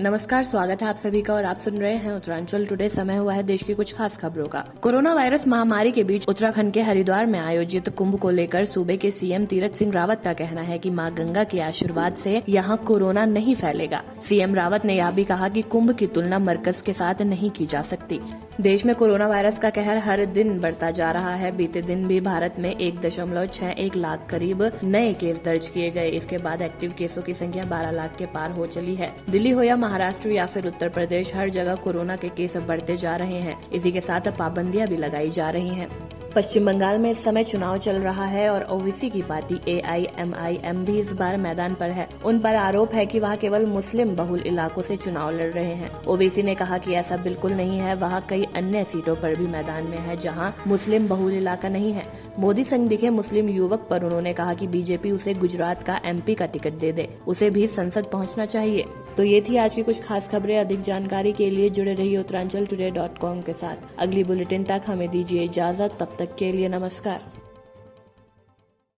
नमस्कार, स्वागत है आप सभी का और आप सुन रहे हैं उत्तरांचल टुडे समय हुआ है देश की कुछ खास खबरों का। कोरोना वायरस महामारी के बीच उत्तराखंड के हरिद्वार में आयोजित कुंभ को लेकर सूबे के सीएम तीरथ सिंह रावत का कहना है कि माँ गंगा के आशीर्वाद से यहाँ कोरोना नहीं फैलेगा। सीएम रावत ने यह भी कहा कि कुंभ की तुलना मरकज के साथ नहीं की जा सकती। देश में कोरोना वायरस का कहर हर दिन बढ़ता जा रहा है। बीते दिन भी भारत में एक दशमलव छह एक लाख करीब नए केस दर्ज किए गए। इसके बाद एक्टिव केसों की संख्या बारह लाख के पार हो चली है। दिल्ली हो या महाराष्ट्र या फिर उत्तर प्रदेश, हर जगह कोरोना के केस बढ़ते जा रहे हैं। इसी के साथ पाबंदियाँ भी लगाई जा रही हैं। पश्चिम बंगाल में इस समय चुनाव चल रहा है और ओवीसी की party A I M I M भी इस बार मैदान पर है। उन पर आरोप है कि वह केवल मुस्लिम बहुल इलाकों से चुनाव लड़ रहे हैं। ओवीसी ने कहा कि ऐसा बिल्कुल नहीं है। वह कई अन्य सीटों पर भी मैदान में है जहाँ मुस्लिम बहुल इलाका नहीं है। मोदी संघ दिखे मुस्लिम युवक पर उन्होंने कहा कि बीजेपी उसे गुजरात का एमपी का टिकट दे दे। उसे भी संसद पहुँचना चाहिए। तो ये थी आज की कुछ खास खबरें। अधिक जानकारी के लिए जुड़े रहिए उत्तरांचल डॉट कॉम के साथ। अगली बुलेटिन तक हमें दीजिए इजाज़त। तब तक के लिए नमस्कार।